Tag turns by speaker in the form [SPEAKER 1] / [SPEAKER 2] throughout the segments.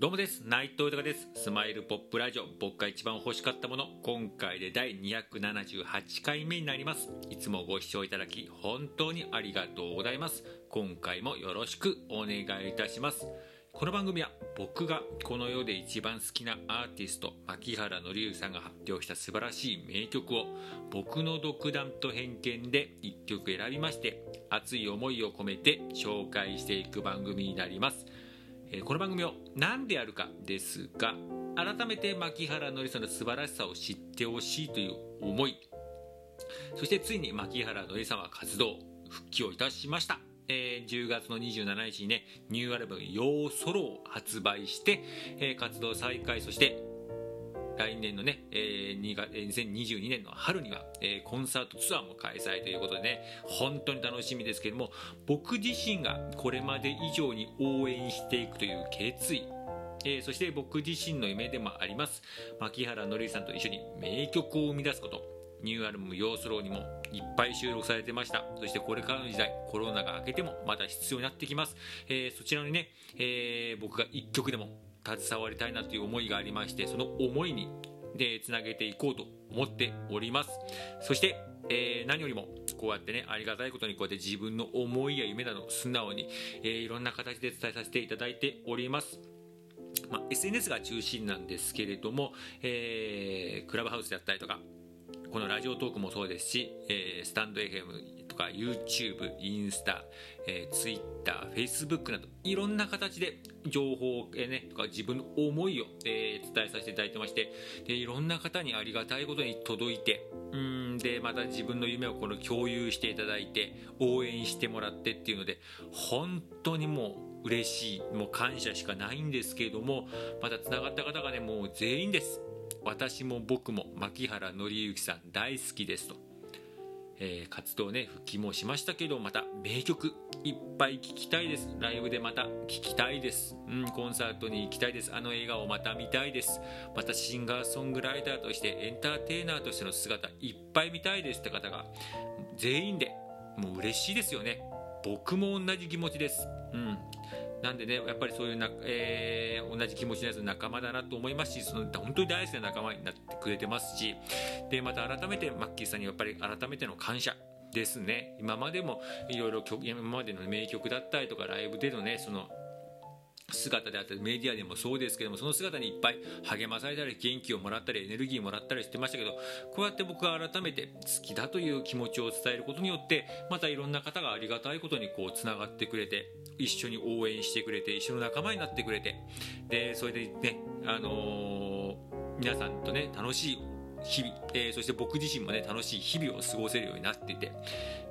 [SPEAKER 1] どうもです。内藤豊です。スマイルポップラジオ。僕が一番欲しかったもの。今回で第278回目になります。いつもご視聴いただき本当にありがとうございます。今回もよろしくお願いいたします。この番組は僕がこの世で一番好きなアーティスト牧原紀之さんが発表した素晴らしい名曲を僕の独断と偏見で1曲選びまして熱い思いを込めて紹介していく番組になります。えこの番組を何でやるかですが改めて牧原紀さんの素晴らしさを知ってほしいという思いそしてついに牧原紀さんは活動復帰をいたしました。えー、10月の27日にねニューアルバム「ようソロ」を発売して、えー、活動再開そして来年のね、えー、2022年の春には、えー、コンサートツアーも開催ということでね、本当に楽しみですけども、僕自身がこれまで以上に応援していくという決意、えー、そして僕自身の夢でもあります、牧原紀之さんと一緒に名曲を生み出すこと、ニューアルバム「ヨースロー」にもいっぱい収録されてました。そしてこれからの時代コロナが明けてもまた必要になってきます、えー、そちらにね、えー、僕が1曲でも携わりたいなという思いがありましてその思いにでつなげていこうと思っております。そして、えー、何よりもこうやってねありがたいことにこうやって自分の思いや夢など素直に、えー、いろんな形で伝えさせていただいております。まあ、SNS が中心なんですけれども、えー、クラブハウスであったりとかこのラジオトークもそうですし、えー、スタンド FM か YouTube、インスタ、えー、Twitter、Facebook などいろんな形で情報を、えー、ね、とか自分の思いを、えー、伝えさせていただいてましてでいろんな方にありがたいことに届いてうんでまた自分の夢をこの共有していただいて応援してもらってっていうので本当にもう嬉しいもう感謝しかないんですけれどもまたつながった方がねもう全員です。私も僕も牧原紀之さん大好きですと。えー、活動ね復帰もしましたけどまた名曲いっぱい聴きたいです。ライブでまた聴きたいです、うん、コンサートに行きたいです。あの笑顔また見たいです。またシンガーソングライターとしてエンターテイナーとしての姿いっぱい見たいです。って方が全員でもう嬉しいですよね。僕も同じ気持ちです。うん。なんでね、やっぱりそういうな、えー、同じ気持ちのやつの仲間だなと思いますし、その本当に大好きな仲間になってくれてますし、で、また改めてマッキーさんにやっぱり改めての感謝ですね。今までもいろいろ今までの名曲だったりとかライブでのね、その姿であったりメディアでもそうですけどもその姿にいっぱい励まされたり元気をもらったりエネルギーをもらったりしてましたけどこうやって僕は改めて好きだという気持ちを伝えることによってまたいろんな方がありがたいことにこうつながってくれて一緒に応援してくれて一緒の仲間になってくれてでそれでねあのー、皆さんとね楽しい日々、えー、そして僕自身もね楽しい日々を過ごせるようになっていて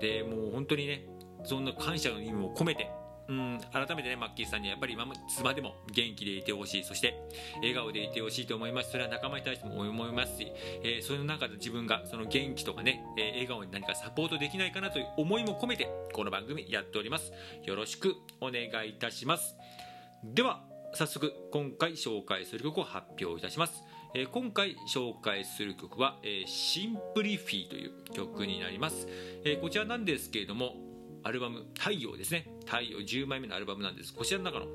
[SPEAKER 1] でもう本当にねそんな感謝の意味も込めてうん改めてねマッキーさんにはやっぱり今いつまでも元気でいてほしい。そして笑顔でいてほしいと思います。それは仲間に対しても思いますし、えー、その中で自分がその元気とかね、えー、笑顔に何かサポートできないかなという思いも込めてこの番組やっております。よろしくお願いいたします。では早速今回紹介する曲を発表いたします。えー、今回紹介する曲は、えー、シンプリフィーという曲になります、えー、こちらなんですけれどもアルバム「太陽」ですね。太陽10枚目のアルバムなんです。こちらの中の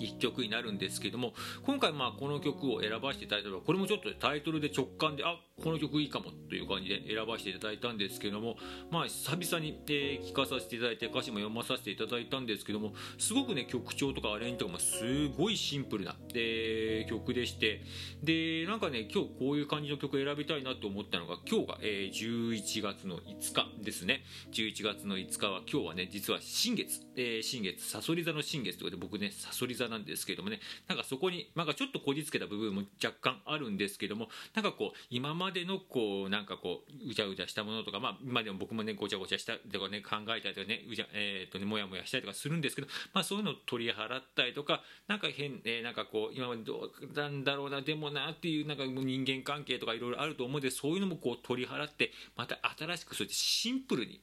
[SPEAKER 1] 1曲になるんですけども今回まあこの曲を選ばせていただいたのはこれもちょっとタイトルで直感であこの曲いいかもという感じで選ばせていただいたんですけどもまあ久々に、えー、聴かさせていただいて歌詞も読まさせていただいたんですけどもすごくね曲調とかアレンジとかもすごいシンプルな、えー、曲でしてでなんかね今日こういう感じの曲選びたいなと思ったのが今日が、えー、11月の5日ですね。11月の5日は今日はね実は新月、えー、新月さそり座の新月ということで僕ねさそり座なんですけどもねなんかそこになんかちょっとこじつけた部分も若干あるんですけどもなんかこう今までのこうなんかこううじゃうじゃしたものとかまあ今でも僕もねごちゃごちゃしたとかね考えたりとかねうじゃえっ、ー、とねもやもやしたりとかするんですけどまあそういうのを取り払ったりとかなんか変、えー、なんかこう今までどうなんだろうなでもなっていうなんか人間関係とかいろいろあると思うんでそういうのもこう取り払ってまた新しくそうやってシンプルに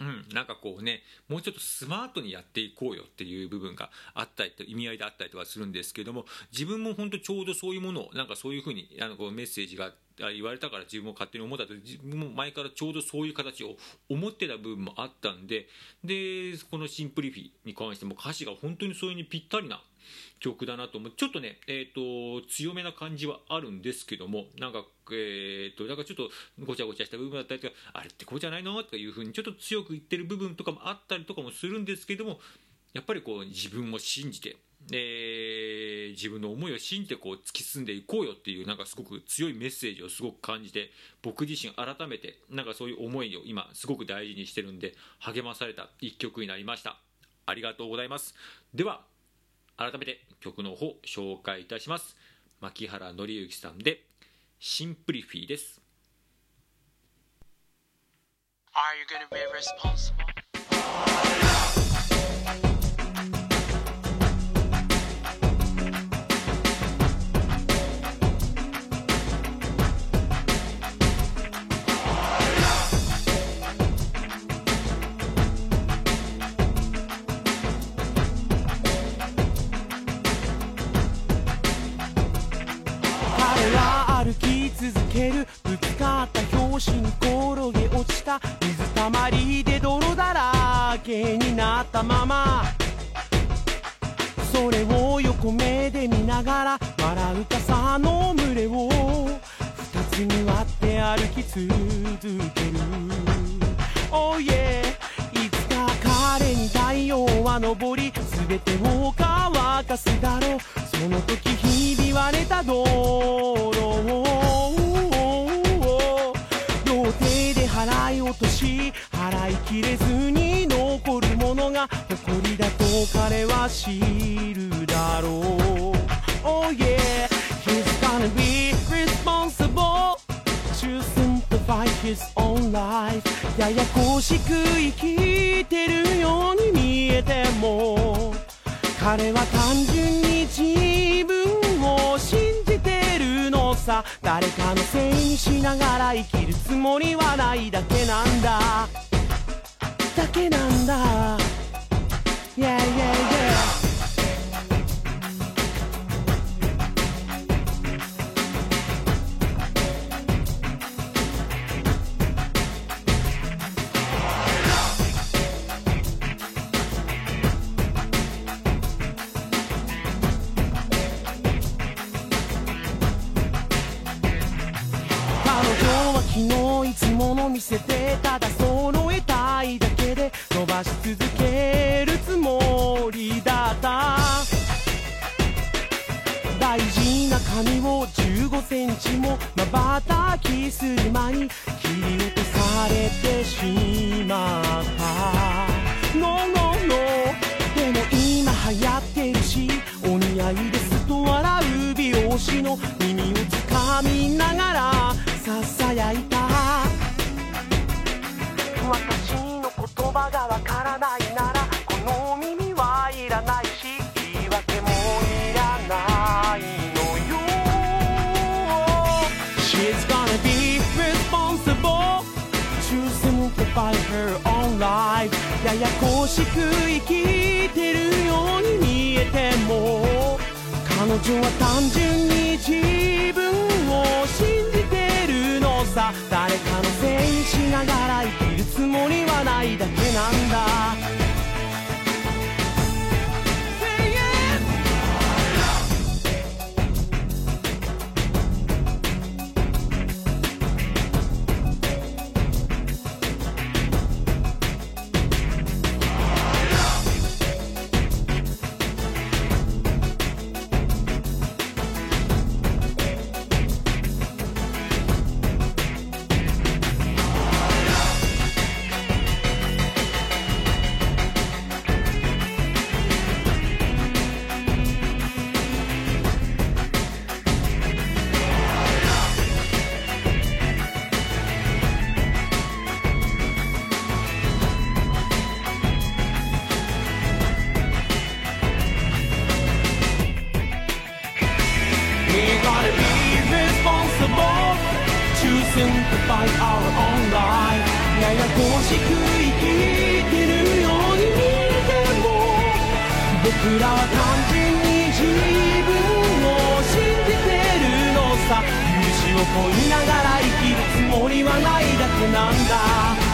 [SPEAKER 1] うん、なんかこうねもうちょっとスマートにやっていこうよっていう部分があったりと意味合いであったりとかするんですけども自分も本当ちょうどそういうものをなんかそういうふうにあのこうメッセージが
[SPEAKER 2] 言われたから自分も勝手に思ったと。自分も前からちょうどそういう形を思ってた部分もあったんで。でこの「シンプリフィ」に関しても歌詞が本当にそれにぴったりな曲だなと思う。ちょっとね、えーと、強めな感じはあるんですけどもなんか、えーと、だかちょっとごちゃごちゃした部分だったりとかあれってこうじゃないの？とかいうふうにちょっと強く言ってる部分とかもあったりとかもするんですけどもやっぱりこう自分を信じてで自分の思いを信じてこう突き進んでいこうよっていうなんかすごく強いメッセージをすごく感じて僕自身改めてなんかそういう思いを今すごく大事にしてるんで励まされた一曲になりました。ありがとうございます。では改めて曲の方紹介いたします。牧原紀之さんでシンプリフィーです。Are you gonna be responsible? けになったまま。それを横目で見ながら笑う傘の群れを二つに割って歩き続ける。Oh yeah いつか彼に太陽は昇り全てを乾かすだろう。その時ひび割れた道路を払い落とし払いきれずにだと彼は知るだろう Oh yeah he's gonna be responsible to simplify his own life ややこしく生きてるように見えても彼は単純に自分を信じてるのさ。誰かのせいにしながら生きるつもりはないだけなんだ。だけなんだ。見せてただ揃えたいだけで伸ばし続けるつもりだった。大事な髪を15センチもまばたきする間に切り落とされてしまった。No no no. でも今流行ってるしお似合いですと笑う美容師のしく生きてるように見えても。彼女は単純に simplify our own life ややこしく生きてるように見ても僕らは単純に自分を信じてるのさ。勇姿を問いながら生きるつもりはないだけなんだ。